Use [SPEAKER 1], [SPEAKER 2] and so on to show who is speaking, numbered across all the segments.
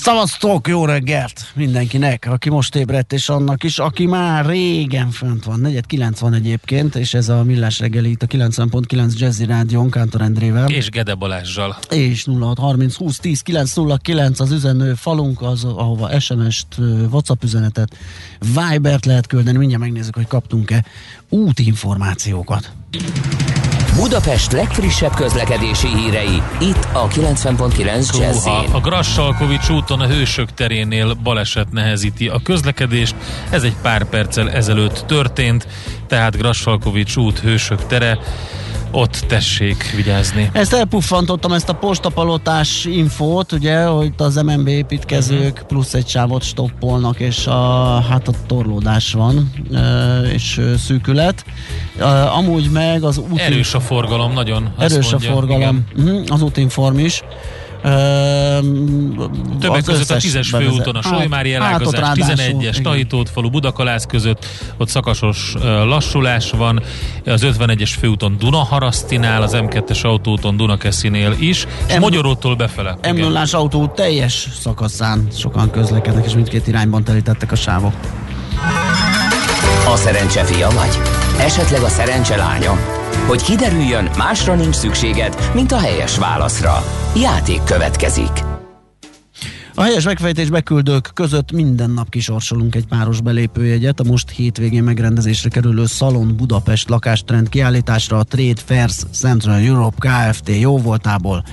[SPEAKER 1] Szavaztok, jó reggelt mindenkinek, aki most ébredt, és annak is, aki már régen fönt van. Negyed 90 egyébként, és ez a Millás reggeli itt a 90.9 Jazzy Rádión, Kántor Endrével.
[SPEAKER 2] És Gede Balázsjal.
[SPEAKER 1] És 0630 20 10 909 az üzenő falunk, az, ahova SMS-t, WhatsApp üzenetet, Vibert lehet küldeni, mindjárt megnézzük, hogy kaptunk-e útinformációkat.
[SPEAKER 3] Budapest legfrissebb közlekedési hírei, itt a 90.9 jazz
[SPEAKER 2] A, Grassalkovics úton a Hősök terénél baleset nehezíti a közlekedést. Ez egy pár perccel ezelőtt történt, tehát Grassalkovics út Hősök tere ott tessék vigyázni.
[SPEAKER 1] Ezt elpuffantottam, ezt a postapalotás infót, ugye, hogy az MNB építkezők uh-huh. plusz egy sávot stoppolnak, és a, hát a torlódás van, és szűkület. Amúgy meg az
[SPEAKER 2] úti... Erős a forgalom, nagyon.
[SPEAKER 1] Erős mondja, a forgalom, igen. az útinform is.
[SPEAKER 2] Többek között a 10-es főúton a Solymári elágazás, 11-es Tahitót falu Budakalász között, ott szakasos lassulás van, az 51-es főúton Dunaharasztinál, az M2-es autóúton Dunakeszinél is, és M- Magyarótól befele.
[SPEAKER 1] m 0 autó teljes szakaszán sokan közlekednek, és mindkét irányban telítettek a sávok.
[SPEAKER 3] A szerencse fia vagy? Esetleg a szerencse lánya? Hogy kiderüljön, másra nincs szükséged, mint a helyes válaszra. Játék következik.
[SPEAKER 1] A helyes megfejtés beküldők között minden nap kisorsolunk egy páros belépőjegyet. A most hétvégén megrendezésre kerülő Szalon Budapest lakástrend kiállításra a Trade Fairs Central Europe Kft. jó voltából.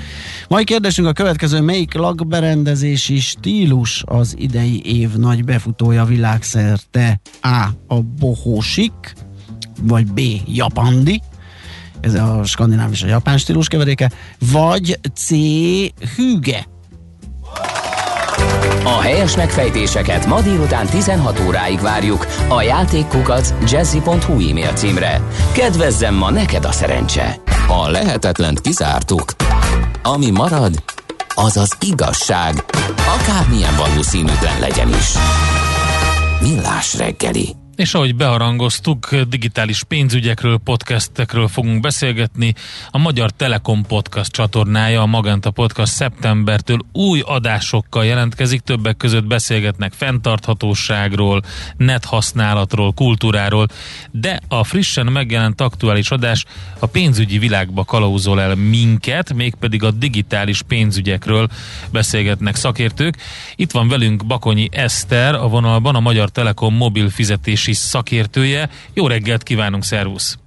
[SPEAKER 1] Mai kérdésünk a következő, melyik lakberendezési stílus az idei év nagy befutója világszerte? A. A bohósik, vagy B. Japandi, ez a skandináv és a japán stílus keveréke, vagy C. Hüge.
[SPEAKER 3] A helyes megfejtéseket ma délután 16 óráig várjuk a játékkukac jazzy.hu e-mail címre. Kedvezzem ma neked a szerencse! A lehetetlent kizártuk. Ami marad, az az igazság, akármilyen valószínűtlen legyen is. Millás reggeli.
[SPEAKER 2] És ahogy beharangoztuk, digitális pénzügyekről, podcastekről fogunk beszélgetni. A Magyar Telekom podcast csatornája, a Magenta Podcast szeptembertől új adásokkal jelentkezik, többek között beszélgetnek fenntarthatóságról, net használatról, kultúráról, de a frissen megjelent aktuális adás a pénzügyi világba kalauzol el minket, mégpedig a digitális pénzügyekről beszélgetnek szakértők. Itt van velünk Bakonyi Eszter, a vonalban a Magyar Telekom mobil fizetés is szakértője. Jó reggelt kívánunk, szervusz!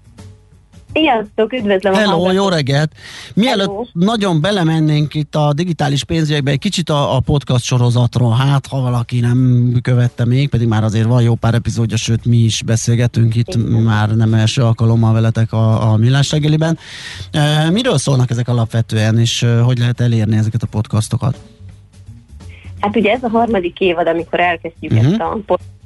[SPEAKER 4] Sziasztok, üdvözlöm
[SPEAKER 1] Hello, a jó reggelt! Mielőtt Hello. nagyon belemennénk itt a digitális pénzügyekbe, egy kicsit a, a podcast sorozatról, hát ha valaki nem követte még, pedig már azért van jó pár epizódja, sőt mi is beszélgetünk itt Igen. már nem első alkalommal veletek a, a Millás reggeliben. E, miről szólnak ezek alapvetően, és e, hogy lehet elérni ezeket a podcastokat?
[SPEAKER 4] Hát ugye ez a harmadik évad, amikor elkezdjük uh-huh. ezt a podcast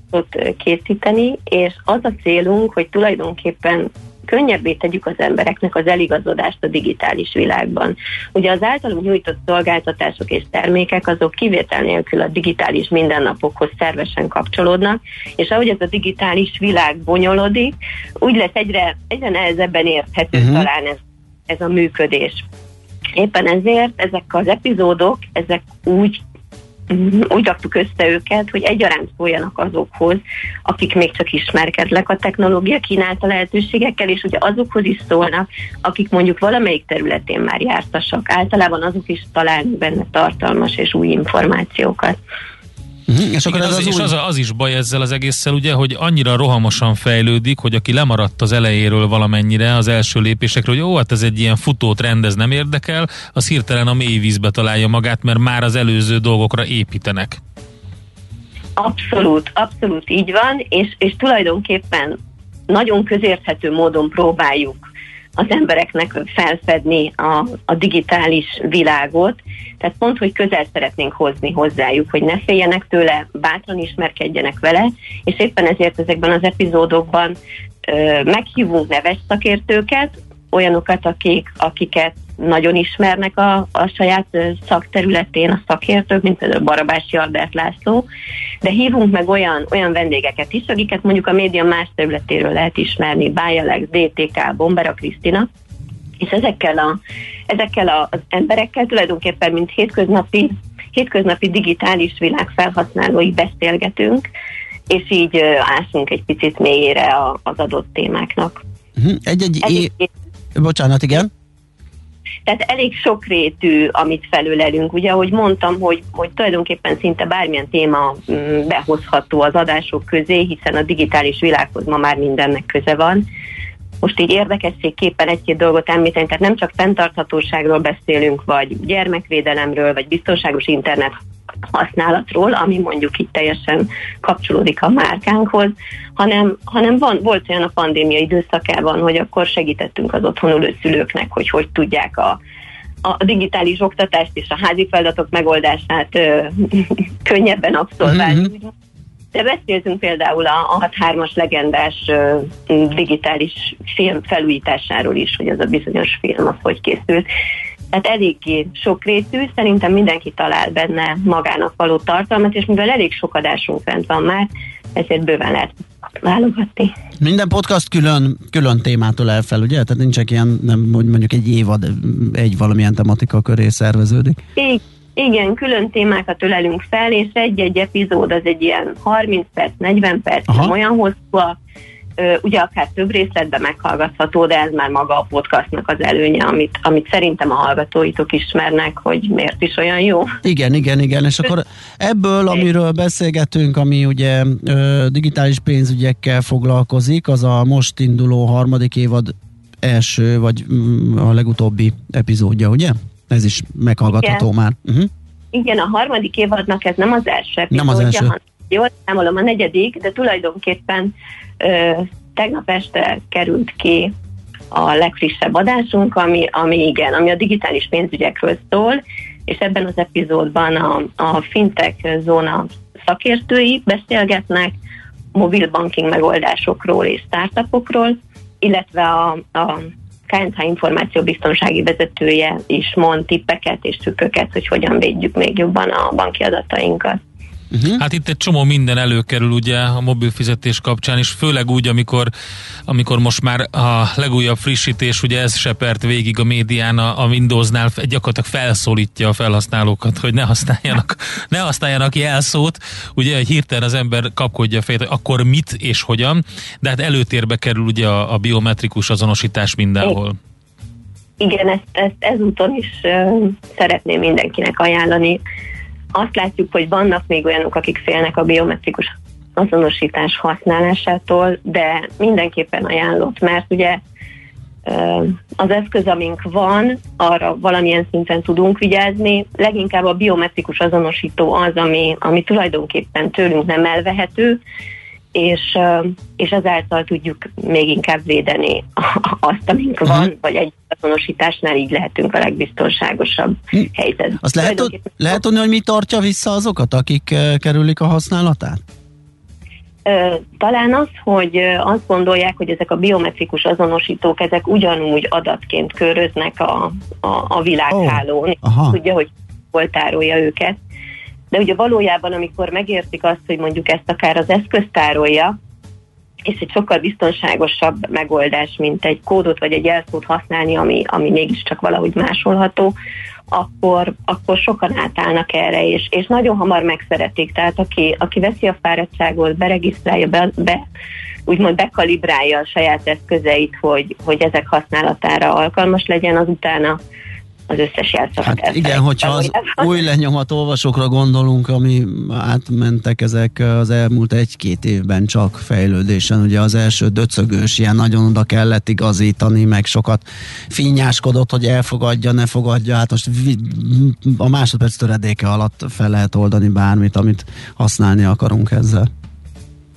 [SPEAKER 4] készíteni, és az a célunk, hogy tulajdonképpen könnyebbé tegyük az embereknek az eligazodást a digitális világban. Ugye az általunk nyújtott szolgáltatások és termékek azok kivétel nélkül a digitális mindennapokhoz szervesen kapcsolódnak, és ahogy ez a digitális világ bonyolodik, úgy lesz egyre, egyre nehezebben érthető uh-huh. talán ez, ez a működés. Éppen ezért ezek az epizódok, ezek úgy úgy raktuk össze őket, hogy egyaránt szóljanak azokhoz, akik még csak ismerkednek a technológia kínálta lehetőségekkel, és ugye azokhoz is szólnak, akik mondjuk valamelyik területén már jártasak. Általában azok is találnak benne tartalmas és új információkat.
[SPEAKER 2] Uh-huh, és, akkor Igen, ez az, az, új... az, az is baj ezzel az egésszel, ugye, hogy annyira rohamosan fejlődik, hogy aki lemaradt az elejéről valamennyire, az első lépésekről, hogy ó, hát ez egy ilyen futótrend, ez nem érdekel, az hirtelen a mély vízbe találja magát, mert már az előző dolgokra építenek.
[SPEAKER 4] Abszolút, abszolút így van, és, és tulajdonképpen nagyon közérthető módon próbáljuk az embereknek felfedni a, a digitális világot, tehát pont, hogy közel szeretnénk hozni hozzájuk, hogy ne féljenek tőle, bátran ismerkedjenek vele, és éppen ezért ezekben az epizódokban meghívunk neves szakértőket, olyanokat, akik, akiket nagyon ismernek a, a saját szakterületén a szakértők, mint például Barabási Albert László, de hívunk meg olyan, olyan vendégeket is, akiket mondjuk a média más területéről lehet ismerni, Bájalex, DTK, Bombera Krisztina, és ezekkel, a, ezekkel az emberekkel tulajdonképpen, mint hétköznapi, hétköznapi digitális világ felhasználói beszélgetünk, és így ásunk egy picit mélyére az adott témáknak.
[SPEAKER 1] Mhm. Egy-egy é... Bocsánat, igen.
[SPEAKER 4] Tehát elég sokrétű, amit felülelünk. Ugye, ahogy mondtam, hogy, hogy tulajdonképpen szinte bármilyen téma mm, behozható az adások közé, hiszen a digitális világhoz ma már mindennek köze van. Most így érdekességképpen egy-két dolgot említeni, tehát nem csak fenntarthatóságról beszélünk, vagy gyermekvédelemről, vagy biztonságos internet használatról, ami mondjuk itt teljesen kapcsolódik a márkánkhoz, hanem, hanem van, volt olyan a pandémia időszakában, hogy akkor segítettünk az otthonulő szülőknek, hogy hogy tudják a, a digitális oktatást és a házi feladatok megoldását ö, könnyebben abszolválni. Mm-hmm. De beszéltünk például a, a 6-3-as legendás digitális film felújításáról is, hogy az a bizonyos film az hogy készült. Tehát eléggé sokrétű, szerintem mindenki talál benne magának való tartalmat, és mivel elég sok adásunk fent van már, ezért bőven lehet válogatni.
[SPEAKER 1] Minden podcast külön, külön témától el fel, ugye? Tehát nincsenek ilyen, nem, mondjuk egy évad, egy valamilyen tematika köré szerveződik.
[SPEAKER 4] Igen, igen, külön témákat ölelünk fel, és egy-egy epizód az egy ilyen 30 perc, 40 perc, Aha. olyan hosszú a ugye akár több részletben meghallgatható, de ez már maga a podcastnak az előnye, amit, amit szerintem a hallgatóitok ismernek, hogy miért is olyan jó.
[SPEAKER 1] Igen, igen, igen, és akkor ebből, amiről beszélgetünk, ami ugye digitális pénzügyekkel foglalkozik, az a most induló harmadik évad első, vagy mm, a legutóbbi epizódja, ugye? Ez is meghallgatható igen. már. Uh-huh.
[SPEAKER 4] Igen, a harmadik évadnak ez nem az első epizódja,
[SPEAKER 1] nem az első. hanem
[SPEAKER 4] jól számolom a negyedik, de tulajdonképpen tegnap este került ki a legfrissebb adásunk, ami, ami igen, ami a digitális pénzügyekről szól, és ebben az epizódban a, a fintech zóna szakértői beszélgetnek mobil banking megoldásokról és startupokról, illetve a, a KNH információbiztonsági vezetője is mond tippeket és trükköket, hogy hogyan védjük még jobban a banki adatainkat.
[SPEAKER 2] Uh-huh. Hát itt egy csomó minden előkerül ugye a mobil fizetés kapcsán, és főleg úgy, amikor, amikor most már a legújabb frissítés, ugye ez sepert végig a médián a, a Windowsnál, gyakorlatilag felszólítja a felhasználókat, hogy ne használjanak, ne használjanak jelszót, ugye egy hirtelen az ember kapkodja a fejét, hogy akkor mit és hogyan, de hát előtérbe kerül ugye a, a biometrikus azonosítás mindenhol.
[SPEAKER 4] Igen, ezt, ezt ezúton is uh, szeretném mindenkinek ajánlani azt látjuk, hogy vannak még olyanok, akik félnek a biometrikus azonosítás használásától, de mindenképpen ajánlott, mert ugye az eszköz, amink van, arra valamilyen szinten tudunk vigyázni. Leginkább a biometrikus azonosító az, ami, ami tulajdonképpen tőlünk nem elvehető, és, és ezáltal tudjuk még inkább védeni azt, amink uh-huh. van, vagy egy azonosításnál így lehetünk a legbiztonságosabb hm. helyzetben.
[SPEAKER 1] Azt lehet, lehet tudni, hogy mi tartja vissza azokat, akik kerülik a használatát?
[SPEAKER 4] Talán az, hogy azt gondolják, hogy ezek a biometrikus azonosítók, ezek ugyanúgy adatként köröznek a, a, a világhálón. Oh, tudja, hogy hol tárolja őket de ugye valójában, amikor megértik azt, hogy mondjuk ezt akár az eszköz tárolja, és egy sokkal biztonságosabb megoldás, mint egy kódot vagy egy jelszót használni, ami, ami mégiscsak valahogy másolható, akkor, akkor sokan átállnak erre, és, és nagyon hamar megszeretik. Tehát aki, aki veszi a fáradtságot, beregisztrálja, be, be úgymond bekalibrálja a saját eszközeit, hogy, hogy ezek használatára alkalmas legyen, az utána az összes jelszavat.
[SPEAKER 1] Hát igen, hogyha az új lenyomat olvasókra gondolunk, ami átmentek ezek az elmúlt egy-két évben csak fejlődésen, ugye az első döcögős ilyen nagyon oda kellett igazítani, meg sokat finnyáskodott, hogy elfogadja, ne fogadja, hát most a másodperc töredéke alatt fel lehet oldani bármit, amit használni akarunk ezzel.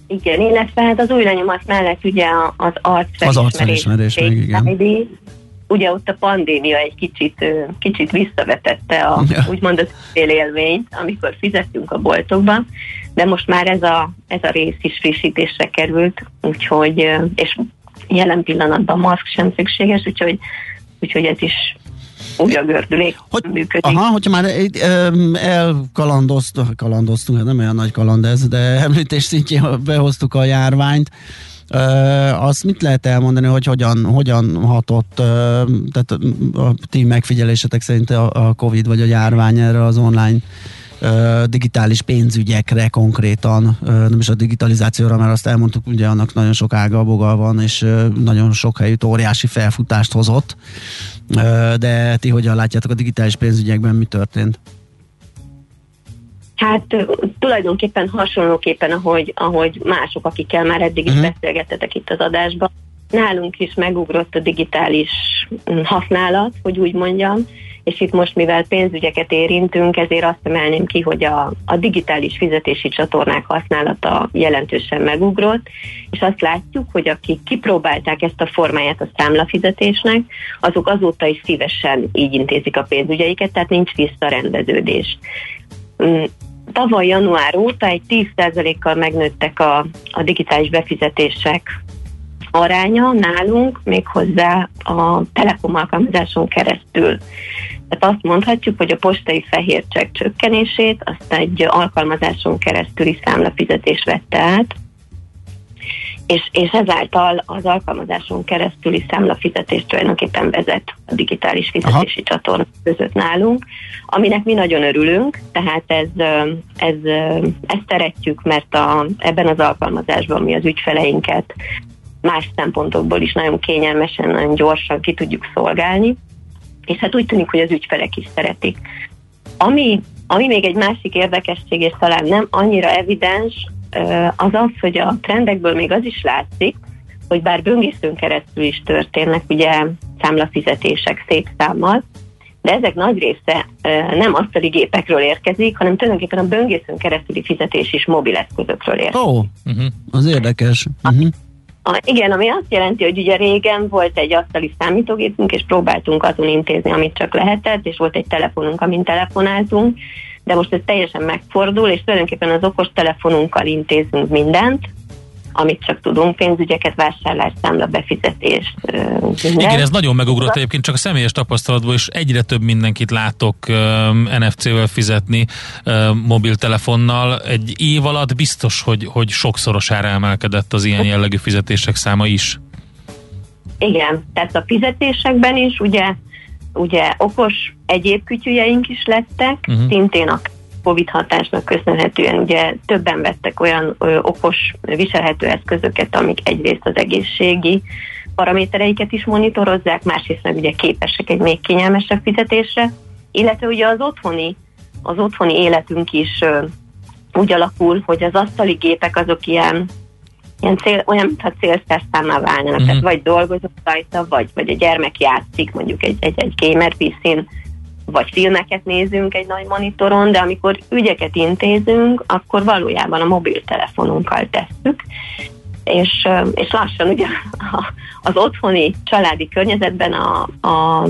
[SPEAKER 4] Igen, illetve hát az új lenyomat mellett ugye az arcfelismerés.
[SPEAKER 1] Az arcfelismerés, meg igen. ID,
[SPEAKER 4] ugye ott a pandémia egy kicsit, kicsit visszavetette a, ja. úgymond az élményt, amikor fizettünk a boltokban, de most már ez a, ez a rész is frissítésre került, úgyhogy, és jelen pillanatban maszk sem szükséges, úgyhogy, úgyhogy ez is úgy a gördülék hogy, működik.
[SPEAKER 1] Aha, hogyha már elkalandoztunk, kalandoztunk, hát nem olyan nagy kaland ez, de említés szintjén behoztuk a járványt, Uh, azt mit lehet elmondani, hogy hogyan, hogyan hatott, uh, tehát a ti megfigyelésetek szerint a, a Covid vagy a járvány erre az online digitális pénzügyekre konkrétan, nem is a digitalizációra, mert azt elmondtuk, ugye annak nagyon sok ága boga van, és nagyon sok helyütt óriási felfutást hozott. De ti hogyan látjátok a digitális pénzügyekben, mi történt?
[SPEAKER 4] Hát tulajdonképpen hasonlóképpen, ahogy, ahogy mások, akikkel már eddig is uh-huh. beszélgettetek itt az adásban, nálunk is megugrott a digitális mm, használat, hogy úgy mondjam, és itt most, mivel pénzügyeket érintünk, ezért azt emelném ki, hogy a, a digitális fizetési csatornák használata jelentősen megugrott, és azt látjuk, hogy akik kipróbálták ezt a formáját a számlafizetésnek, azok azóta is szívesen így intézik a pénzügyeiket, tehát nincs visszarendeződés. Mm, tavaly január óta egy 10%-kal megnőttek a, a digitális befizetések aránya nálunk méghozzá a telekom alkalmazáson keresztül. Tehát azt mondhatjuk, hogy a postai fehércsek csökkenését azt egy alkalmazáson keresztüli számlafizetés vette át, és, és ezáltal az alkalmazáson keresztüli számlafizetés tulajdonképpen vezet a digitális fizetési Aha. csatorna között nálunk, aminek mi nagyon örülünk, tehát ez, ez, ezt szeretjük, mert a, ebben az alkalmazásban mi az ügyfeleinket más szempontokból is nagyon kényelmesen, nagyon gyorsan ki tudjuk szolgálni, és hát úgy tűnik, hogy az ügyfelek is szeretik. Ami, ami még egy másik érdekesség, és talán nem annyira evidens, az az, hogy a trendekből még az is látszik, hogy bár böngészőn keresztül is történnek ugye számlafizetések szép számmal, de ezek nagy része nem asztali gépekről érkezik, hanem tulajdonképpen a böngészőn keresztüli fizetés is mobileszközökről érkezik.
[SPEAKER 1] Ó, oh, uh-huh. az érdekes. Uh-huh.
[SPEAKER 4] A, igen, ami azt jelenti, hogy ugye régen volt egy asztali számítógépünk, és próbáltunk azon intézni, amit csak lehetett, és volt egy telefonunk, amin telefonáltunk, de most ez teljesen megfordul, és tulajdonképpen az okos telefonunkkal intézünk mindent, amit csak tudunk, pénzügyeket, vásárlás, számla, befizetés.
[SPEAKER 2] Minden. Igen, ez nagyon megugrott egyébként, csak a személyes tapasztalatból is egyre több mindenkit látok NFC-vel fizetni mobiltelefonnal. Egy év alatt biztos, hogy, hogy sokszorosára emelkedett az ilyen jellegű fizetések száma is.
[SPEAKER 4] Igen, tehát a fizetésekben is ugye ugye okos egyéb kütyüjeink is lettek, uh-huh. szintén a Covid hatásnak köszönhetően ugye többen vettek olyan ö, okos viselhető eszközöket, amik egyrészt az egészségi paramétereiket is monitorozzák, másrészt meg ugye képesek egy még kényelmesebb fizetésre, illetve ugye az otthoni, az otthoni életünk is ö, úgy alakul, hogy az asztali gépek azok ilyen ilyen cél, olyan, mintha célszerszámmal válnának. Uh-huh. Tehát vagy dolgozok rajta, vagy, vagy a gyermek játszik, mondjuk egy, egy, egy gamer PC-n, vagy filmeket nézünk egy nagy monitoron, de amikor ügyeket intézünk, akkor valójában a mobiltelefonunkkal tesszük, és, és lassan ugye az otthoni családi környezetben a, a,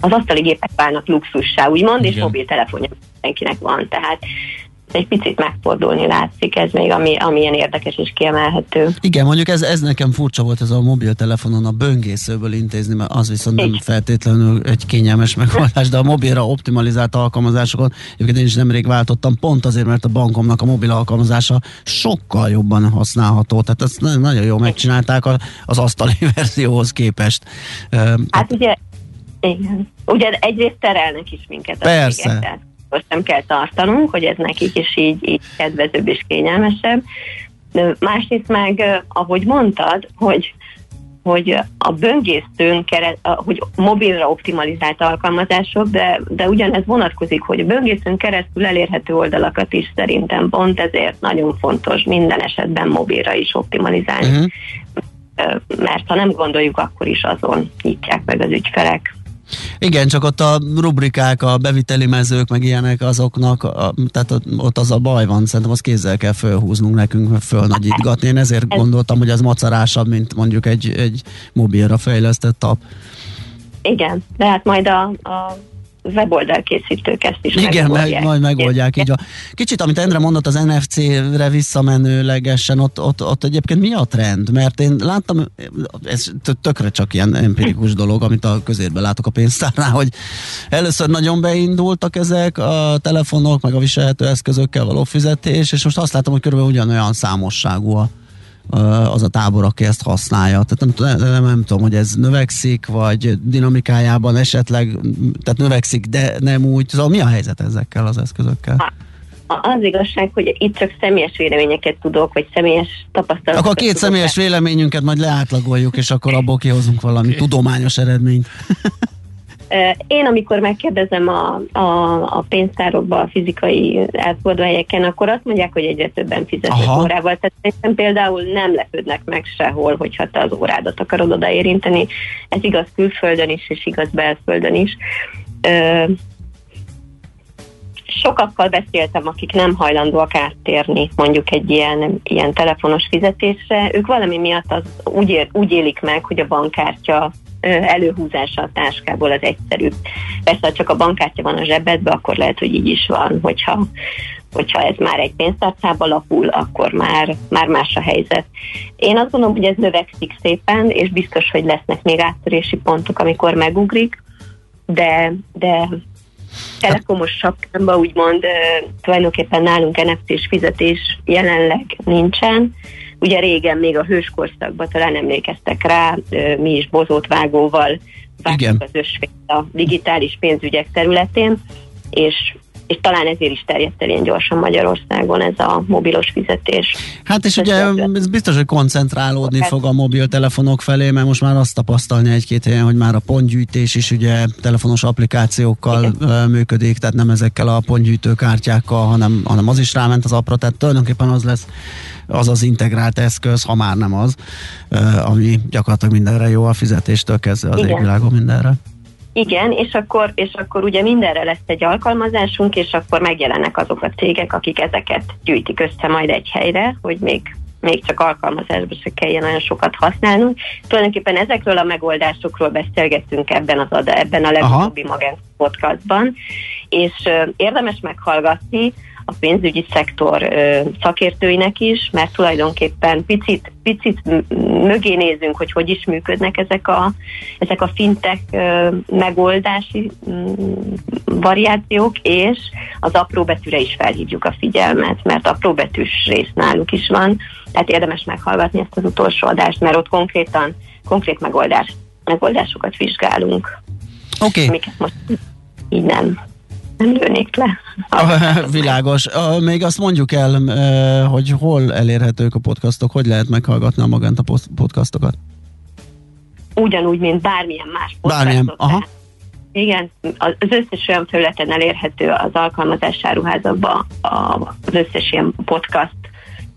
[SPEAKER 4] az asztali gépek válnak luxussá, úgymond, Igen. és mobiltelefonja mindenkinek van. Tehát egy picit megfordulni látszik, ez még ami, ami ilyen érdekes és kiemelhető.
[SPEAKER 1] Igen, mondjuk ez, ez nekem furcsa volt ez a mobiltelefonon a böngészőből intézni, mert az viszont nem feltétlenül egy kényelmes megoldás, de a mobilra optimalizált alkalmazásokon, egyébként én is nemrég váltottam, pont azért, mert a bankomnak a mobil alkalmazása sokkal jobban használható, tehát ezt nagyon jól megcsinálták az asztali verzióhoz képest.
[SPEAKER 4] Hát ugye, igen. Ugye egyrészt terelnek is minket.
[SPEAKER 1] Persze
[SPEAKER 4] most nem kell tartanunk, hogy ez nekik is így, így kedvezőbb és kényelmesebb. De másrészt meg, ahogy mondtad, hogy hogy a böngészőn keret, hogy mobilra optimalizált alkalmazások, de, de ugyanez vonatkozik, hogy a böngészőn keresztül elérhető oldalakat is szerintem pont ezért nagyon fontos minden esetben mobilra is optimalizálni. Uh-huh. Mert ha nem gondoljuk, akkor is azon nyitják meg az ügyfelek
[SPEAKER 1] Igen, csak ott a rubrikák, a beviteli mezők, meg ilyenek azoknak, a, tehát ott az a baj van, szerintem azt kézzel kell fölhúznunk nekünk, fölnagyítgatni. Én ezért gondoltam, hogy ez macerásabb, mint mondjuk egy, egy mobilra fejlesztett app.
[SPEAKER 4] Igen, de hát majd a, a weboldal készítők ezt is
[SPEAKER 1] Igen, meg, majd megoldják így. A, kicsit, amit Endre mondott az NFC-re visszamenőlegesen, ott, ott, ott egyébként mi a trend? Mert én láttam, ez tökre csak ilyen empirikus dolog, amit a közérben látok a pénztárnál, hogy először nagyon beindultak ezek a telefonok, meg a viselhető eszközökkel való fizetés, és most azt látom, hogy körülbelül ugyanolyan számosságú a az a tábor, aki ezt használja. Tehát nem, nem, nem tudom, hogy ez növekszik, vagy dinamikájában esetleg, tehát növekszik, de nem úgy. Szóval mi a helyzet ezekkel az eszközökkel?
[SPEAKER 4] Az igazság, hogy itt csak személyes véleményeket tudok, vagy személyes tapasztalatokat
[SPEAKER 1] Akkor a két személyes véleményünket majd leátlagoljuk, és akkor abból kihozunk valami okay. tudományos eredményt.
[SPEAKER 4] Én, amikor megkérdezem a, a, a pénztárokba, a fizikai elfogadóhelyeken, akkor azt mondják, hogy egyre többen fizetnek órával. Tehát szerintem például nem lepődnek meg sehol, hogyha te az órádat akarod odaérinteni. Ez igaz külföldön is, és igaz belföldön is. Sokakkal beszéltem, akik nem hajlandóak áttérni mondjuk egy ilyen, ilyen telefonos fizetésre. Ők valami miatt az úgy, ér, úgy élik meg, hogy a bankkártya előhúzása a táskából az egyszerűbb. Persze, ha csak a bankkártya van a zsebedben, akkor lehet, hogy így is van, hogyha, hogyha ez már egy pénztárcába lapul, akkor már, már más a helyzet. Én azt gondolom, hogy ez növekszik szépen, és biztos, hogy lesznek még áttörési pontok, amikor megugrik, de, de telekomos sapkámba úgymond tulajdonképpen nálunk NFC-s fizetés jelenleg nincsen, Ugye régen még a hőskorszakban talán emlékeztek rá, mi is bozótvágóval vágtuk az ösvényt a digitális pénzügyek területén, és és talán ezért is terjedt el ilyen gyorsan Magyarországon ez a mobilos fizetés.
[SPEAKER 1] Hát és ugye ez biztos, hogy koncentrálódni fog a mobiltelefonok felé, mert most már azt tapasztalni egy-két helyen, hogy már a pontgyűjtés is ugye telefonos applikációkkal Igen. működik, tehát nem ezekkel a pontgyűjtő kártyákkal, hanem, hanem az is ráment az apra, tehát tulajdonképpen az lesz az az integrált eszköz, ha már nem az, ami gyakorlatilag mindenre jó a fizetéstől kezdve az égvilágon mindenre.
[SPEAKER 4] Igen, és akkor, és akkor ugye mindenre lesz egy alkalmazásunk, és akkor megjelennek azok a cégek, akik ezeket gyűjtik össze majd egy helyre, hogy még még csak alkalmazásba se kelljen olyan sokat használnunk. Tulajdonképpen ezekről a megoldásokról beszélgettünk ebben, az ad, ebben a legutóbbi Magán podcastban, és uh, érdemes meghallgatni, a pénzügyi szektor ö, szakértőinek is, mert tulajdonképpen picit, picit mögé nézünk, hogy hogy is működnek ezek a, ezek a fintek ö, megoldási ö, variációk, és az apróbetűre is felhívjuk a figyelmet, mert apróbetűs rész náluk is van, tehát érdemes meghallgatni ezt az utolsó adást, mert ott konkrétan konkrét megoldás, megoldásokat vizsgálunk.
[SPEAKER 1] Oké. Okay.
[SPEAKER 4] most így nem nem lőnék le.
[SPEAKER 1] Világos. Még azt mondjuk el, hogy hol elérhetők a podcastok, hogy lehet meghallgatni a Magenta podcastokat?
[SPEAKER 4] Ugyanúgy, mint bármilyen más
[SPEAKER 1] podcastot. Bármilyen, aha.
[SPEAKER 4] Igen, az összes olyan területen elérhető az alkalmazásáruházakban az összes ilyen podcast,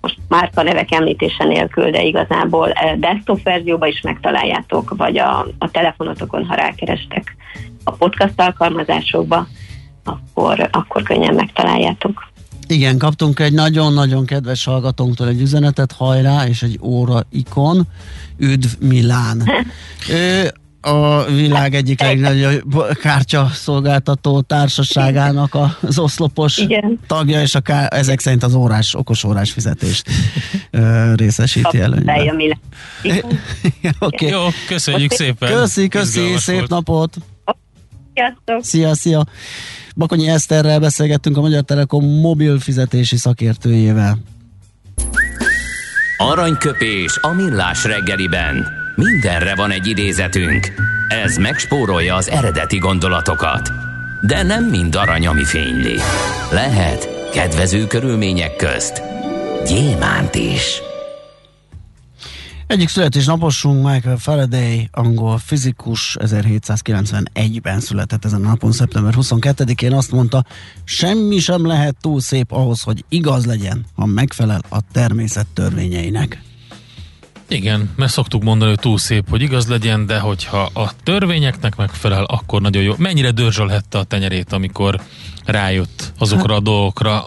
[SPEAKER 4] most márka nevek említése nélkül, de igazából desktop verzióban is megtaláljátok, vagy a, a telefonotokon, ha rákerestek a podcast alkalmazásokba akkor, akkor könnyen megtaláljátok.
[SPEAKER 1] Igen, kaptunk egy nagyon-nagyon kedves hallgatónktól egy üzenetet, hajrá, és egy óra ikon, üdv Milán. ő a világ egyik legnagyobb kártya szolgáltató társaságának az oszlopos Igen. tagja, és a ká- ezek szerint az órás, okos órás fizetést ö, részesíti előnyben.
[SPEAKER 2] okay. Jó, köszönjük szépen.
[SPEAKER 1] Köszi, köszi, szép volt. napot.
[SPEAKER 4] Sziasztok.
[SPEAKER 1] Szia, szia. Bakonyi Eszterrel beszélgettünk a Magyar Telekom mobil fizetési szakértőjével.
[SPEAKER 3] Aranyköpés a millás reggeliben. Mindenre van egy idézetünk. Ez megspórolja az eredeti gondolatokat. De nem mind arany, ami fényli. Lehet kedvező körülmények közt gyémánt is.
[SPEAKER 1] Egyik születésnaposunk Michael Faraday, angol fizikus, 1791-ben született ezen a napon, szeptember 22-én azt mondta, semmi sem lehet túl szép ahhoz, hogy igaz legyen, ha megfelel a természet törvényeinek.
[SPEAKER 2] Igen, mert szoktuk mondani, hogy túl szép, hogy igaz legyen, de hogyha a törvényeknek megfelel, akkor nagyon jó. Mennyire dörzsölhette a tenyerét, amikor rájött azokra a dolgokra,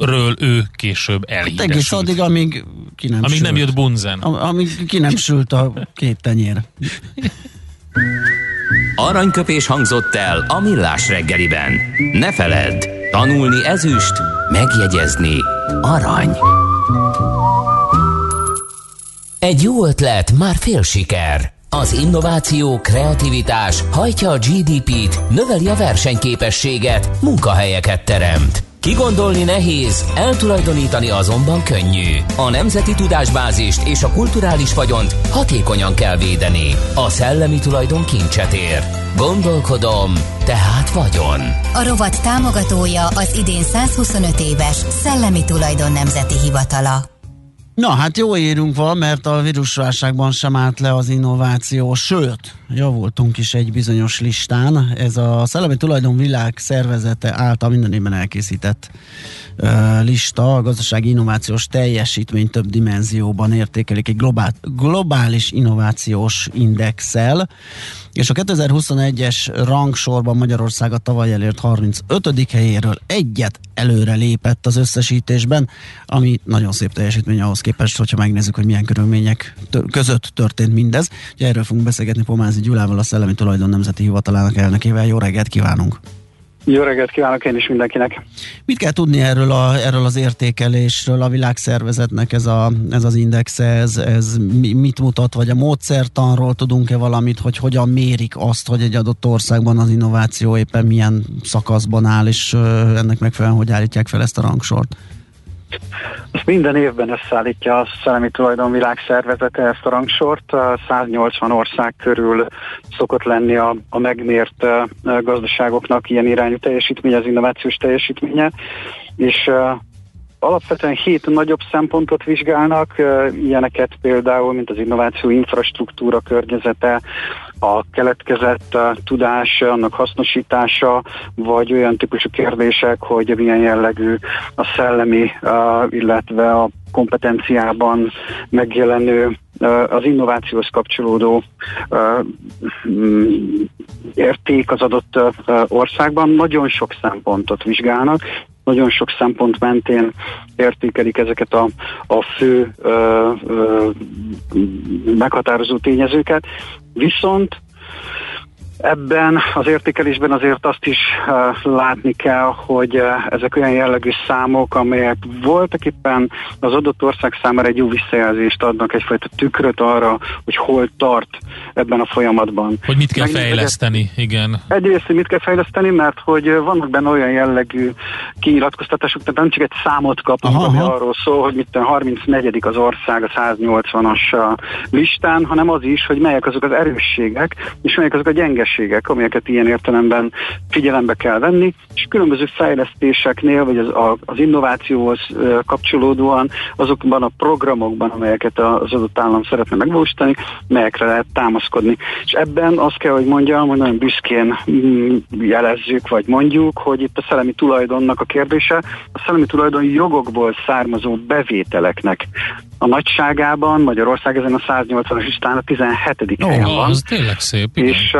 [SPEAKER 2] amikről ő később elhíresült. Hát
[SPEAKER 1] egész addig, amíg ki nem
[SPEAKER 2] Amíg
[SPEAKER 1] sült.
[SPEAKER 2] nem jött bunzen.
[SPEAKER 1] Am- amíg ki nem sült a két tenyér.
[SPEAKER 3] Aranyköpés hangzott el a millás reggeliben. Ne feledd, tanulni ezüst, megjegyezni arany. Egy jó ötlet, már fél siker. Az innováció, kreativitás hajtja a GDP-t, növeli a versenyképességet, munkahelyeket teremt. Kigondolni nehéz, eltulajdonítani azonban könnyű. A nemzeti tudásbázist és a kulturális vagyont hatékonyan kell védeni. A szellemi tulajdon kincset ér. Gondolkodom, tehát vagyon.
[SPEAKER 5] A rovat támogatója az idén 125 éves Szellemi Tulajdon Nemzeti Hivatala.
[SPEAKER 1] Na hát jó érünk van, mert a vírusválságban sem állt le az innováció, sőt, javultunk is egy bizonyos listán. Ez a Szellemi Tulajdon Világ szervezete által minden évben elkészített uh, lista, a gazdasági innovációs teljesítmény több dimenzióban értékelik egy globál, globális innovációs indexel, és a 2021-es rangsorban Magyarország a tavaly elért 35. helyéről egyet előre lépett az összesítésben, ami nagyon szép teljesítmény ahhoz képest, hogyha megnézzük, hogy milyen körülmények tör- között történt mindez. Ugye erről fogunk beszélgetni Pomázi Gyulával, a Szellemi Tulajdon Nemzeti Hivatalának elnökével. Jó reggelt kívánunk!
[SPEAKER 6] Jó reggelt kívánok én is mindenkinek!
[SPEAKER 1] Mit kell tudni erről, a, erről az értékelésről, a világszervezetnek ez, a, ez az index, ez, ez mi, mit mutat, vagy a módszertanról tudunk-e valamit, hogy hogyan mérik azt, hogy egy adott országban az innováció éppen milyen szakaszban áll, és ennek megfelelően hogy állítják fel ezt a rangsort?
[SPEAKER 6] Ezt minden évben összeállítja a Szellemi Tulajdon Világszervezete ezt a rangsort. A 180 ország körül szokott lenni a, a megmért gazdaságoknak ilyen irányú teljesítménye, az innovációs teljesítménye, és alapvetően hét nagyobb szempontot vizsgálnak, ilyeneket például, mint az innováció infrastruktúra környezete, a keletkezett uh, tudás, annak hasznosítása, vagy olyan típusú kérdések, hogy milyen jellegű a szellemi, uh, illetve a kompetenciában megjelenő az innovációhoz kapcsolódó mm, érték az adott országban. Nagyon sok szempontot vizsgálnak, nagyon sok szempont mentén értékelik ezeket a, a fő ö, ö, meghatározó tényezőket. Viszont Ebben az értékelésben azért azt is uh, látni kell, hogy uh, ezek olyan jellegű számok, amelyek voltak éppen az adott ország számára egy jó visszajelzést adnak, egyfajta tükröt arra, hogy hol tart ebben a folyamatban.
[SPEAKER 2] Hogy mit kell
[SPEAKER 6] Megnézzük,
[SPEAKER 2] fejleszteni, igen.
[SPEAKER 6] Egyrészt, hogy mit kell fejleszteni, mert hogy vannak benne olyan jellegű kinyilatkoztatások, tehát nem csak egy számot kapunk,
[SPEAKER 1] Aha,
[SPEAKER 6] ami
[SPEAKER 1] aha.
[SPEAKER 6] arról szól, hogy mit 34. az ország a 180-as listán, hanem az is, hogy melyek azok az erősségek, és melyek azok a gyengeségek, amelyeket ilyen értelemben figyelembe kell venni, és különböző fejlesztéseknél, vagy az, a, az innovációhoz kapcsolódóan azokban a programokban, amelyeket az adott állam szeretne megvalósítani, melyekre lehet támaszkodni. És ebben azt kell, hogy mondjam, hogy nagyon büszkén mm, jelezzük, vagy mondjuk, hogy itt a szellemi tulajdonnak a kérdése, a szellemi tulajdon jogokból származó bevételeknek a nagyságában Magyarország ezen a 180-as listán a 17.
[SPEAKER 2] Ó,
[SPEAKER 6] helyen van.
[SPEAKER 2] az tényleg szép, igen.
[SPEAKER 6] És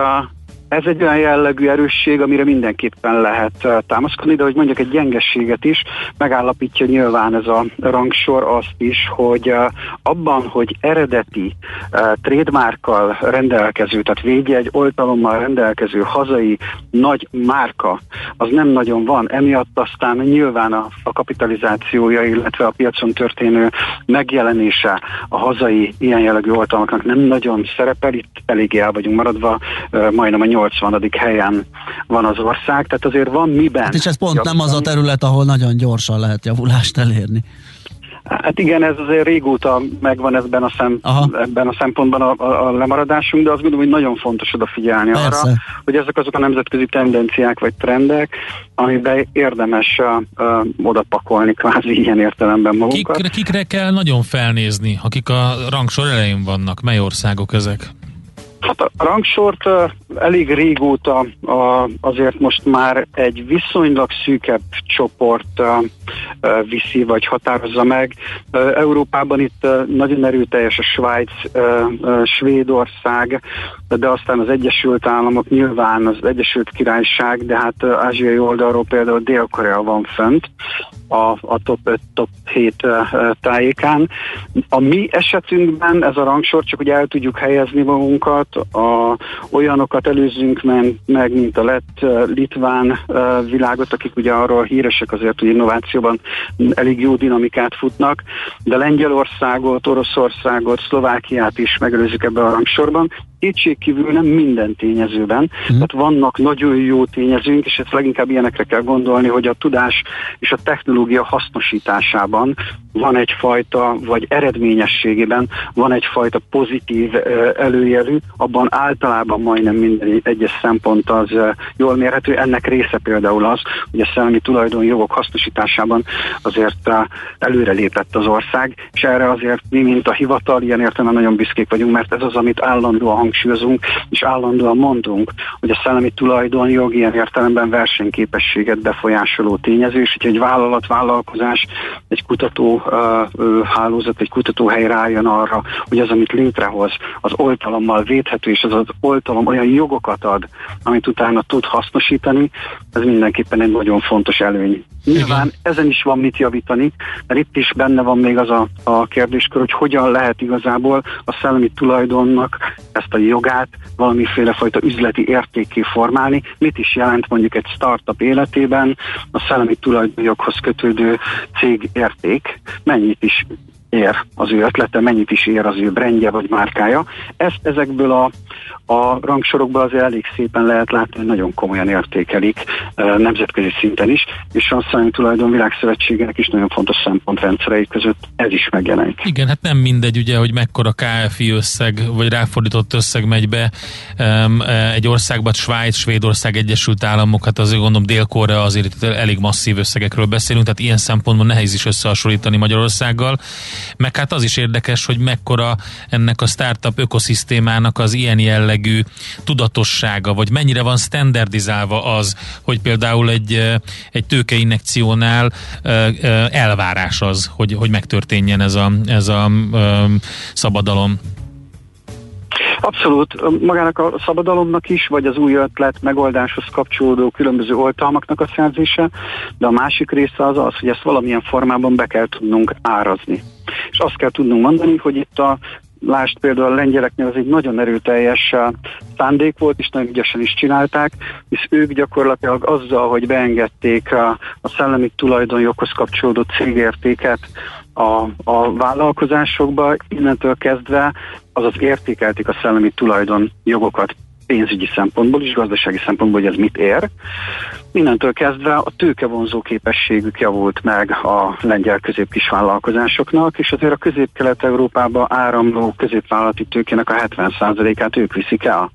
[SPEAKER 6] ez egy olyan jellegű erősség, amire mindenképpen lehet uh, támaszkodni, de hogy mondjak egy gyengességet is, megállapítja nyilván ez a rangsor azt is, hogy uh, abban, hogy eredeti uh, trademarkkal rendelkező, tehát védjegy oltalommal rendelkező hazai nagy márka, az nem nagyon van. Emiatt aztán nyilván a, a kapitalizációja, illetve a piacon történő megjelenése a hazai ilyen jellegű oltalmaknak nem nagyon szerepel, itt eléggé el vagyunk maradva, majdnem a 80. helyen van az ország, tehát azért van miben.
[SPEAKER 1] Hát és ez pont nem az a terület, ahol nagyon gyorsan lehet javulást elérni.
[SPEAKER 6] Hát igen, ez azért régóta megvan ebben a, szem,
[SPEAKER 1] Aha.
[SPEAKER 6] ebben a szempontban a, a, a lemaradásunk, de azt gondolom, hogy nagyon fontos odafigyelni
[SPEAKER 1] Persze.
[SPEAKER 6] arra, hogy ezek azok a nemzetközi tendenciák vagy trendek, amiben érdemes uh, uh, odapakolni kvázi ilyen értelemben magunkat.
[SPEAKER 2] Kikre, kikre kell nagyon felnézni, akik a rangsor elején vannak? Mely országok ezek?
[SPEAKER 6] Hát a rangsort elég régóta azért most már egy viszonylag szűkebb csoport viszi vagy határozza meg. Európában itt nagyon erőteljes a Svájc, Svédország, de aztán az Egyesült Államok, nyilván az Egyesült Királyság, de hát ázsiai oldalról például Dél-Korea van fönt a, a top 5, top 7 tájékán. A mi esetünkben ez a rangsor, csak hogy el tudjuk helyezni magunkat, a, olyanokat előzünk meg, mint a lett litván világot, akik ugye arról híresek azért, hogy innovációban elég jó dinamikát futnak, de Lengyelországot, Oroszországot, Szlovákiát is megelőzzük ebben a rangsorban, kétségkívül nem minden tényezőben, mm. tehát vannak nagyon jó tényezőink, és ezt leginkább ilyenekre kell gondolni, hogy a tudás és a technológia hasznosításában van egyfajta, vagy eredményességében van egyfajta pozitív előjelű, abban általában majdnem minden egyes szempont az jól mérhető. Ennek része például az, hogy a szellemi tulajdonjogok hasznosításában azért előre lépett az ország, és erre azért mi, mint a hivatal, ilyen értelemben nagyon büszkék vagyunk, mert ez az, amit állandóan hangsúlyozunk, és állandóan mondunk, hogy a szellemi tulajdonjog ilyen értelemben versenyképességet befolyásoló tényező, és hogy egy vállalat, vállalkozás, egy kutató hálózat, egy kutatóhely rájön arra, hogy az, amit létrehoz, az oltalommal védhető, és az az oltalom olyan jogokat ad, amit utána tud hasznosítani, ez mindenképpen egy nagyon fontos előny. Nyilván Igen. ezen is van mit javítani, mert itt is benne van még az a, a kérdéskör, hogy hogyan lehet igazából a szellemi tulajdonnak ezt a jogát valamiféle fajta üzleti értékké formálni. Mit is jelent mondjuk egy startup életében a szellemi tulajdonjoghoz kötődő cég érték, mennyit is ér az ő ötlete, mennyit is ér az ő brandje vagy márkája. Ezt ezekből a, a rangsorokból azért elég szépen lehet látni, hogy nagyon komolyan értékelik nemzetközi szinten is, és a Szellemi Tulajdon Világszövetségének is nagyon fontos szempontrendszerei között ez is megjelenik.
[SPEAKER 2] Igen, hát nem mindegy ugye, hogy mekkora KFI összeg, vagy ráfordított összeg megy be um, egy országba, Svájc, Svédország, Egyesült Államok, hát azért gondolom Dél-Korea azért elég masszív összegekről beszélünk, tehát ilyen szempontból nehéz is összehasonlítani Magyarországgal. Meg hát az is érdekes, hogy mekkora ennek a startup ökoszisztémának az ilyen jellegű tudatossága, vagy mennyire van standardizálva az, hogy például egy, egy tőkeinjekciónál elvárás az, hogy, hogy megtörténjen ez a, ez a szabadalom.
[SPEAKER 6] Abszolút, magának a szabadalomnak is, vagy az új ötlet megoldáshoz kapcsolódó különböző oltalmaknak a szerzése, de a másik része az az, hogy ezt valamilyen formában be kell tudnunk árazni. És azt kell tudnunk mondani, hogy itt a Lásd például a lengyeleknél ez egy nagyon erőteljes szándék volt, és nagyon ügyesen is csinálták, és ők gyakorlatilag azzal, hogy beengedték a, a szellemi tulajdonjoghoz kapcsolódó cégértéket a, a vállalkozásokba, innentől kezdve azaz értékelték a szellemi tulajdonjogokat pénzügyi szempontból is, gazdasági szempontból, hogy ez mit ér. Innentől kezdve a tőkevonzó képességük javult meg a lengyel középkis vállalkozásoknak, és azért a közép-kelet-európába áramló középvállalati tőkének a 70%-át ők viszik el.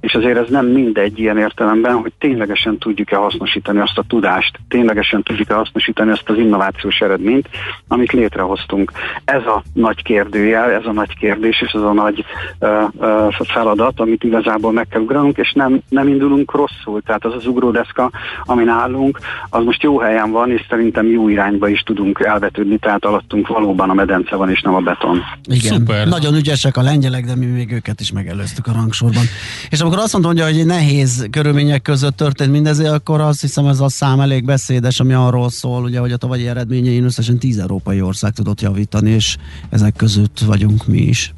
[SPEAKER 6] És azért ez nem mindegy ilyen értelemben, hogy ténylegesen tudjuk-e hasznosítani azt a tudást, ténylegesen tudjuk-e hasznosítani azt az innovációs eredményt, amit létrehoztunk. Ez a nagy kérdőjel, ez a nagy kérdés, és ez a nagy uh, uh, feladat, amit igazából meg kell ugranunk, és nem, nem indulunk rosszul. Tehát az az ugródeszka, amin állunk, az most jó helyen van, és szerintem jó irányba is tudunk elvetődni, tehát alattunk valóban a medence van, és nem a beton.
[SPEAKER 1] Igen, Szuper. nagyon ügyesek a lengyelek, de mi még őket is megelőztük a rangsorban. És amikor azt mondja, hogy nehéz körülmények között történt mindez, akkor azt hiszem ez a szám elég beszédes, ami arról szól, ugye, hogy a tavalyi eredményein összesen 10 európai ország tudott javítani, és ezek között vagyunk mi is.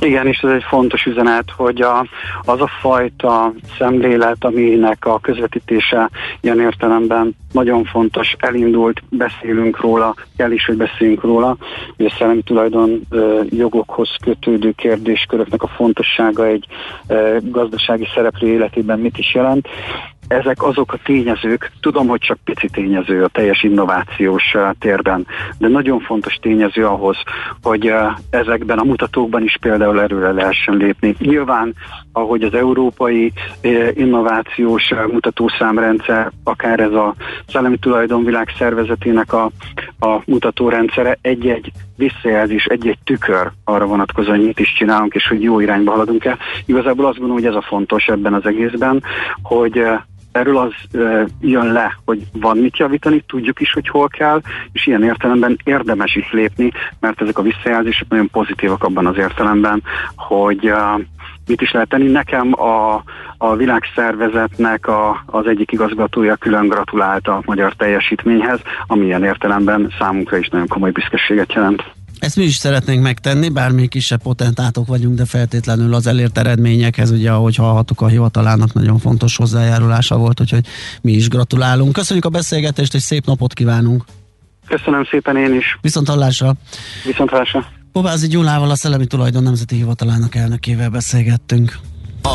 [SPEAKER 6] Igen, és ez egy fontos üzenet, hogy a, az a fajta szemlélet, aminek a közvetítése ilyen értelemben nagyon fontos, elindult, beszélünk róla, kell is, hogy beszéljünk róla, hogy a szellemi tulajdon jogokhoz kötődő kérdésköröknek a fontossága egy gazdasági szereplő életében mit is jelent, ezek azok a tényezők, tudom, hogy csak pici tényező a teljes innovációs térben, de nagyon fontos tényező ahhoz, hogy ezekben a mutatókban is például erőre lehessen lépni. Nyilván, ahogy az európai innovációs mutatószámrendszer, akár ez a Szellemi Tulajdonvilág szervezetének a, a mutatórendszere egy-egy visszajelzés, egy-egy tükör arra vonatkozóan, hogy mit is csinálunk, és hogy jó irányba haladunk el. Igazából azt gondolom, hogy ez a fontos ebben az egészben, hogy erről az uh, jön le, hogy van mit javítani, tudjuk is, hogy hol kell, és ilyen értelemben érdemes itt lépni, mert ezek a visszajelzések nagyon pozitívak abban az értelemben, hogy mit is lehet tenni. Nekem a, a világszervezetnek a, az egyik igazgatója külön gratulált a magyar teljesítményhez, ami ilyen értelemben számunkra is nagyon komoly büszkeséget jelent.
[SPEAKER 1] Ezt mi is szeretnénk megtenni, bár mi kisebb potentátok vagyunk, de feltétlenül az elért eredményekhez, ugye ahogy hallhattuk a hivatalának nagyon fontos hozzájárulása volt, úgyhogy mi is gratulálunk. Köszönjük a beszélgetést, és szép napot kívánunk!
[SPEAKER 6] Köszönöm szépen én is!
[SPEAKER 1] Viszont hallásra!
[SPEAKER 6] Viszont hallásra!
[SPEAKER 1] Bovázi Gyulával, a Szellemi Tulajdon Nemzeti Hivatalának elnökével beszélgettünk.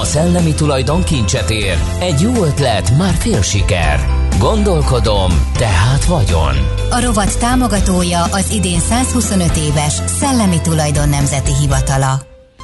[SPEAKER 3] A szellemi tulajdon kincset ér. Egy jó ötlet, már fél siker. Gondolkodom, tehát vagyon.
[SPEAKER 5] A rovat támogatója az idén 125 éves Szellemi Tulajdon Nemzeti Hivatala.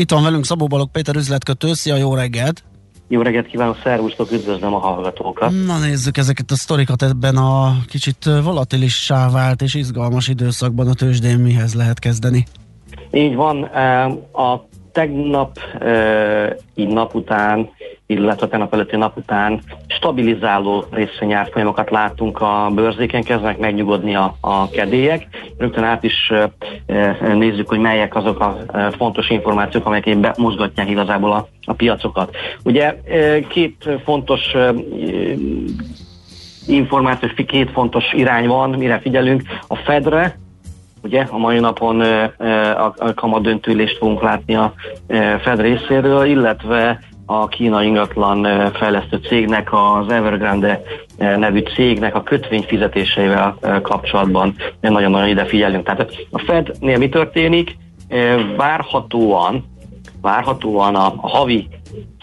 [SPEAKER 1] Itt van velünk Szabó Balog Péter üzletkötő, szia, jó reggelt!
[SPEAKER 7] Jó reggelt kívánok, szervusztok, üdvözlöm a hallgatókat.
[SPEAKER 1] Na nézzük ezeket a sztorikat ebben a kicsit volatilissá vált és izgalmas időszakban a tőzsdén mihez lehet kezdeni.
[SPEAKER 7] Így van, a tegnap így nap után, illetve tegnap előtti nap után stabilizáló részvényárfolyamokat látunk a bőrzéken, kezdenek megnyugodni a, a kedélyek. Rögtön át is nézzük, hogy melyek azok a fontos információk, amelyek mozgatják igazából a, a piacokat. Ugye két fontos információs, két fontos irány van, mire figyelünk. A Fedre, Ugye a mai napon a kamat döntőlést fogunk látni a Fed részéről, illetve a kínai ingatlan fejlesztő cégnek, az Evergrande nevű cégnek a kötvény fizetéseivel kapcsolatban nagyon-nagyon ide figyelünk. Tehát a Fednél mi történik? Várhatóan, várhatóan a havi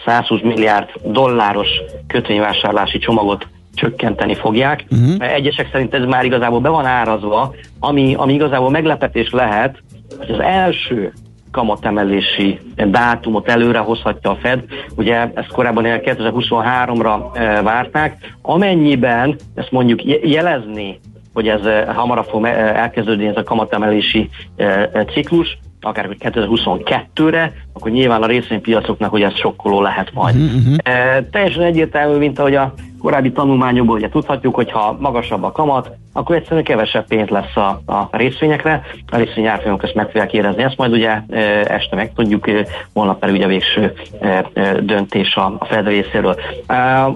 [SPEAKER 7] 120 milliárd dolláros kötvényvásárlási csomagot csökkenteni fogják. Uh-huh. Egyesek szerint ez már igazából be van árazva, ami, ami igazából meglepetés lehet, hogy az első kamatemelési dátumot előre hozhatja a Fed. Ugye ezt korábban 2023-ra e, várták. Amennyiben ezt mondjuk jelezni, hogy ez e, hamarabb fog e, elkezdődni ez a kamatemelési ciklus, akár 2022-re, akkor nyilván a részvénypiacoknak, hogy ez sokkoló lehet majd. Uh-huh. E, teljesen egyértelmű, mint ahogy a korábbi tanulmányokból ugye tudhatjuk, hogy ha magasabb a kamat, akkor egyszerűen kevesebb pénz lesz a, a részvényekre, a részvényárfolyamok ezt meg fogják érezni. Ezt majd ugye e, este meg tudjuk, e, holnap pedig ugye a végső e, döntés a, a Fed részéről.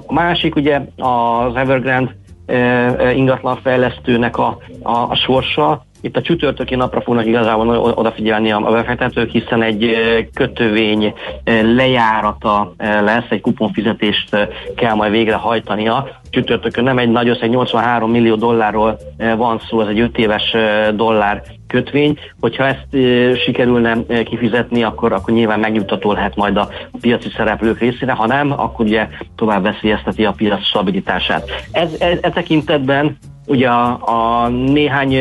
[SPEAKER 7] A másik ugye az Evergrande ingatlanfejlesztőnek a, a, a sorsa, itt a csütörtöki napra fognak igazából odafigyelni a befektetők, hiszen egy kötövény lejárata lesz, egy kuponfizetést kell majd végrehajtania. Csütörtökön nem egy nagy összeg, 83 millió dollárról van szó, ez egy 5 éves dollár kötvény. Hogyha ezt sikerülne kifizetni, akkor, akkor nyilván megnyugtató lehet majd a piaci szereplők részére, ha nem, akkor ugye tovább veszélyezteti a piac stabilitását. Ez, ez, ez tekintetben ugye a, a néhány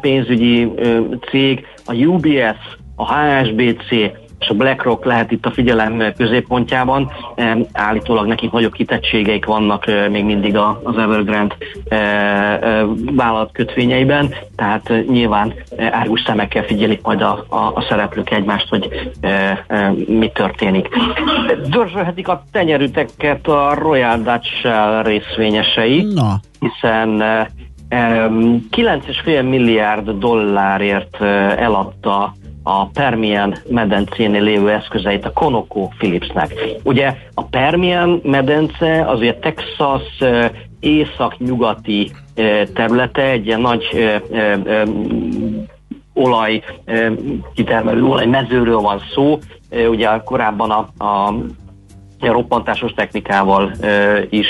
[SPEAKER 7] pénzügyi cég, a UBS, a HSBC és a BlackRock lehet itt a figyelem középpontjában. Állítólag nekik nagyobb kitettségeik vannak még mindig az Evergrande vállalat kötvényeiben, tehát nyilván árgus szemekkel figyelik majd a, a, a szereplők egymást, hogy mi történik. Dörzsölhetik a tenyerüteket a Royal Dutch részvényesei, Na. hiszen 9,5 milliárd dollárért eladta a Permian medencénél lévő eszközeit a Conoco Philipsnek. Ugye a Permian medence az ugye Texas észak-nyugati területe, egy ilyen nagy olaj kitermelő olaj mezőről van szó. Ugye korábban a, a roppantásos technikával is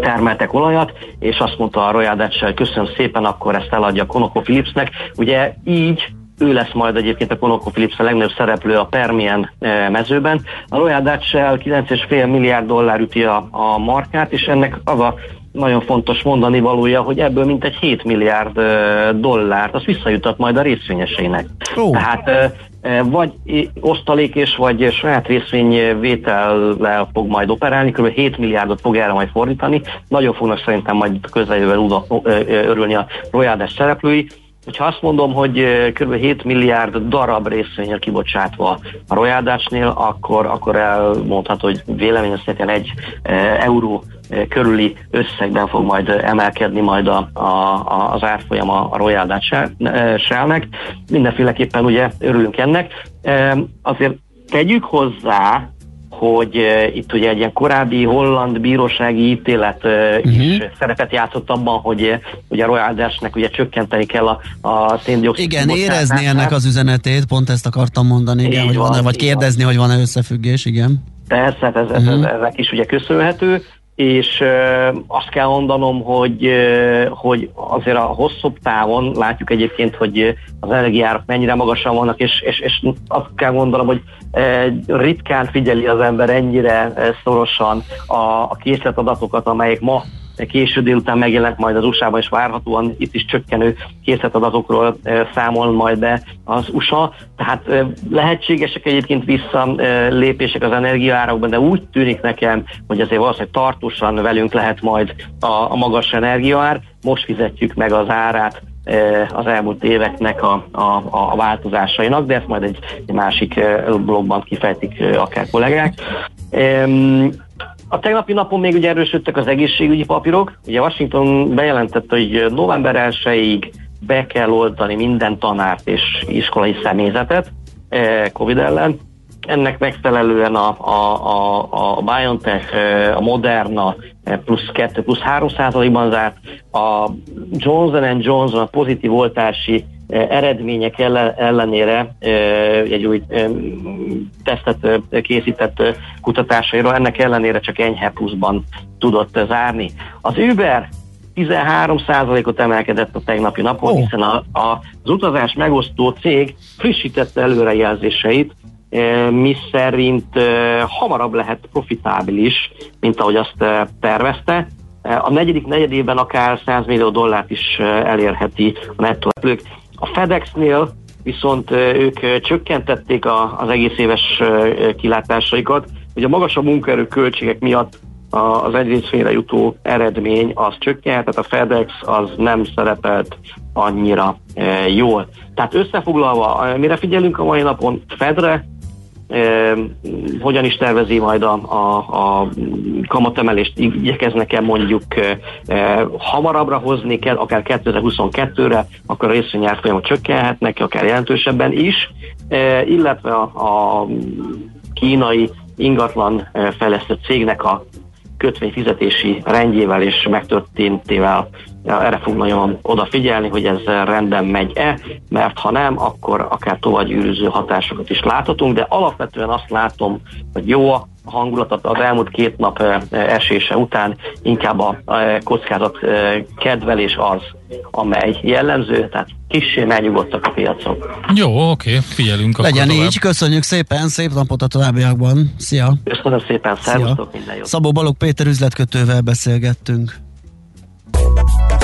[SPEAKER 7] termeltek olajat, és azt mondta a Royal Dutch, köszönöm szépen, akkor ezt eladja Conoco Philipsnek. Ugye így ő lesz majd egyébként a ConocoPhillips a legnagyobb szereplő a Permian mezőben. A Royal Dutch Shell 9,5 milliárd dollár üti a, a markát, és ennek az a nagyon fontos mondani valója, hogy ebből mintegy 7 milliárd dollárt az visszajutat majd a részvényeseinek. Oh. Tehát vagy osztalék és vagy saját részvényvétellel fog majd operálni, kb. 7 milliárdot fog erre majd fordítani. Nagyon fognak szerintem majd közeljövően örülni a Royal szereplői. Hogyha azt mondom, hogy kb. 7 milliárd darab részvényel kibocsátva a Royal akkor, akkor elmondható, hogy véleményem szerint egy euró körüli összegben fog majd emelkedni majd a, a, az árfolyam a, a Shell-nek. Mindenféleképpen ugye örülünk ennek. Azért tegyük hozzá, hogy uh, itt ugye egy ilyen korábbi holland bírósági ítélet uh, uh-huh. is szerepet játszott abban, hogy ugye a Royal Dutch-nek ugye csökkenteni kell a, a széndiokszid
[SPEAKER 1] Igen, érezni ennek az üzenetét, pont ezt akartam mondani, igen, hogy van, van vagy kérdezni, van. hogy van-e összefüggés, igen.
[SPEAKER 7] Persze, hát ez, ez, uh-huh. ezek is ugye köszönhető és azt kell mondanom, hogy, hogy azért a hosszabb távon látjuk egyébként, hogy az energiárak mennyire magasan vannak, és, és, és azt kell mondanom, hogy ritkán figyeli az ember ennyire szorosan a, a készletadatokat, amelyek ma késő délután megjelent majd az USA-ban, és várhatóan itt is csökkenő készletadatokról számol majd be az USA. Tehát lehetségesek egyébként visszalépések az energiaárakban, de úgy tűnik nekem, hogy azért valószínűleg tartósan velünk lehet majd a, a magas energiaár. Most fizetjük meg az árát az elmúlt éveknek a, a, a változásainak, de ezt majd egy, egy másik blogban kifejtik akár kollégák. A tegnapi napon még ugye erősödtek az egészségügyi papírok. Ugye Washington bejelentette, hogy november 1-ig be kell oltani minden tanárt és iskolai személyzetet eh, Covid ellen. Ennek megfelelően a, a, a, a BioNTech, eh, a Moderna eh, plusz 2, plusz 3 százalékban zárt, a Johnson Johnson a pozitív oltási eredmények ellenére egy új tesztet készített kutatásairól, ennek ellenére csak enyhe pluszban tudott zárni. Az Uber 13%-ot emelkedett a tegnapi napon, oh. hiszen a, a, az utazás megosztó cég frissítette előrejelzéseit, mi szerint hamarabb lehet profitábilis, mint ahogy azt tervezte. A negyedik negyedében akár 100 millió dollárt is elérheti a nettó a FedExnél viszont ők csökkentették a, az egész éves kilátásaikat, hogy a magasabb munkaerő költségek miatt az egyrészfélre jutó eredmény az csökkent, tehát a FedEx az nem szerepelt annyira jól. Tehát összefoglalva, mire figyelünk a mai napon? Fedre, hogyan is tervezi majd a, a, a kamatemelést, igyekeznek-e mondjuk hamarabbra hozni kell, akár 2022-re, akkor a részvényárfolyamok csökkenhetnek, akár jelentősebben is, illetve a, a kínai ingatlan fejlesztő cégnek a kötvényfizetési rendjével és megtörténtével erre fog nagyon odafigyelni, hogy ez rendben megy-e, mert ha nem, akkor akár tovább gyűrűző hatásokat is láthatunk, de alapvetően azt látom, hogy jó a hangulatot az elmúlt két nap esése után inkább a kockázat kedvelés az, amely jellemző, tehát kissé megnyugodtak a piacok.
[SPEAKER 2] Jó, oké, figyelünk
[SPEAKER 1] akkor Legyen tovább. így, köszönjük szépen, szép napot a továbbiakban. Szia!
[SPEAKER 7] Köszönöm szépen, szervusztok, minden jót!
[SPEAKER 1] Szabó Balog Péter üzletkötővel beszélgettünk.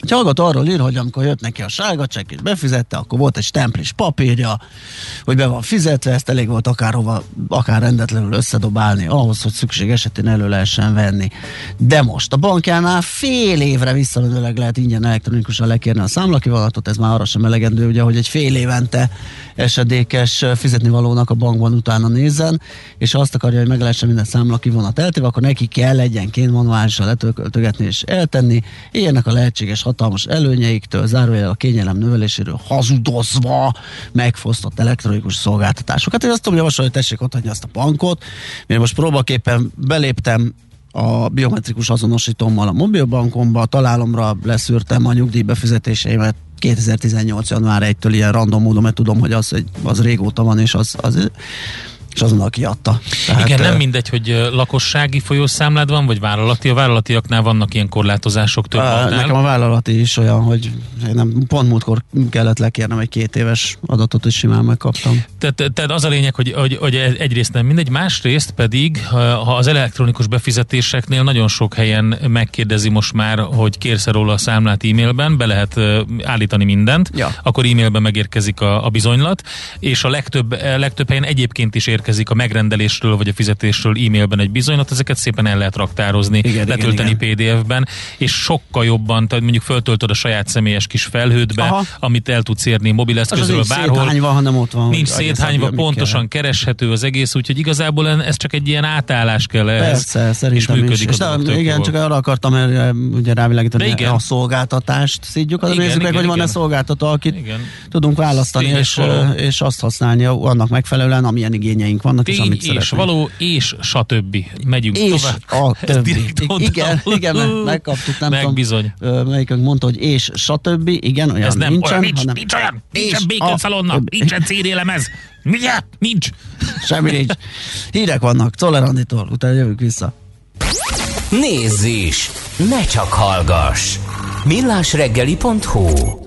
[SPEAKER 1] Egy hallgató arról ír, hogy amikor jött neki a sárga csekk és befizette, akkor volt egy stemplis papírja, hogy be van fizetve, ezt elég volt akárhova, akár rendetlenül összedobálni, ahhoz, hogy szükség esetén elő lehessen venni. De most a bankjánál fél évre visszamenőleg lehet ingyen elektronikusan lekérni a számlakivonatot, ez már arra sem elegendő, ugye, hogy egy fél évente esedékes fizetnivalónak a bankban utána nézzen, és azt akarja, hogy meg lehessen minden számlakivonat eltéve, akkor neki kell egyenként manuálisan letöltögetni és eltenni. Ilyenek a lehetséges hatalmas előnyeiktől, zárójel a kényelem növeléséről hazudozva megfosztott elektronikus szolgáltatásokat. Én azt tudom javasolni, hogy tessék otthagyni azt a bankot, mert most próbaképpen beléptem a biometrikus azonosítómmal a mobilbankomba, találomra leszűrtem a nyugdíjbefizetéseimet 2018. január 1-től ilyen random módon, mert tudom, hogy az, az régóta van, és az, az és azonnal kiadta.
[SPEAKER 2] Tehát, Igen, nem mindegy, hogy lakossági folyószámlád van, vagy vállalati. A vállalatiaknál vannak ilyen korlátozások több
[SPEAKER 1] a, Nekem a vállalati is olyan, hogy nem, pont múltkor kellett lekérnem egy két éves adatot, és simán megkaptam.
[SPEAKER 2] Tehát, tehát az a lényeg, hogy, hogy, hogy egyrészt nem mindegy, másrészt pedig, ha az elektronikus befizetéseknél nagyon sok helyen megkérdezi most már, hogy kérsz róla a számlát e-mailben, be lehet állítani mindent, ja. akkor e-mailben megérkezik a, a bizonylat, és a legtöbb, legtöbb helyen egyébként is ér érkezik a megrendelésről vagy a fizetésről e-mailben egy bizonylat, ezeket szépen el lehet raktározni, igen, letölteni. PDF-ben, és sokkal jobban, tehát mondjuk föltöltöd a saját személyes kis felhődbe, Aha. amit el tudsz érni mobileszközről bárhol.
[SPEAKER 1] Széthányva, hanem ott van.
[SPEAKER 2] Nincs széthányva, pontosan kell. kereshető az egész, úgyhogy igazából ez csak egy ilyen átállás kell ehhez.
[SPEAKER 1] Persze, és működik is. És de, igen, jól. csak arra akartam erre ugye rávilágítani, igen. a szolgáltatást szídjuk, az nézzük meg, hogy van-e szolgáltató, akit igen. tudunk választani, és, és azt használni annak megfelelően, amilyen igényei igényeink vannak,
[SPEAKER 2] Tény
[SPEAKER 1] és amit
[SPEAKER 2] és szeretnénk. való, és stb. Megyünk és
[SPEAKER 1] tovább. a többi. Igen, igen, megkaptuk, nem
[SPEAKER 2] Meg tudom, bizony.
[SPEAKER 1] melyikünk mondta, hogy és stb. Igen, olyan
[SPEAKER 2] Ez nem,
[SPEAKER 1] nincsen.
[SPEAKER 2] Olyan, nincs, hanem, nincs olyan, nincsen békön szalonna, nincsen CD-lemez. Ugye? Nincs.
[SPEAKER 1] Semmi nincs. Hírek vannak, Czoller Anditól, utána jövünk vissza.
[SPEAKER 3] Nézz is! Ne csak hallgass! millásreggeli.hu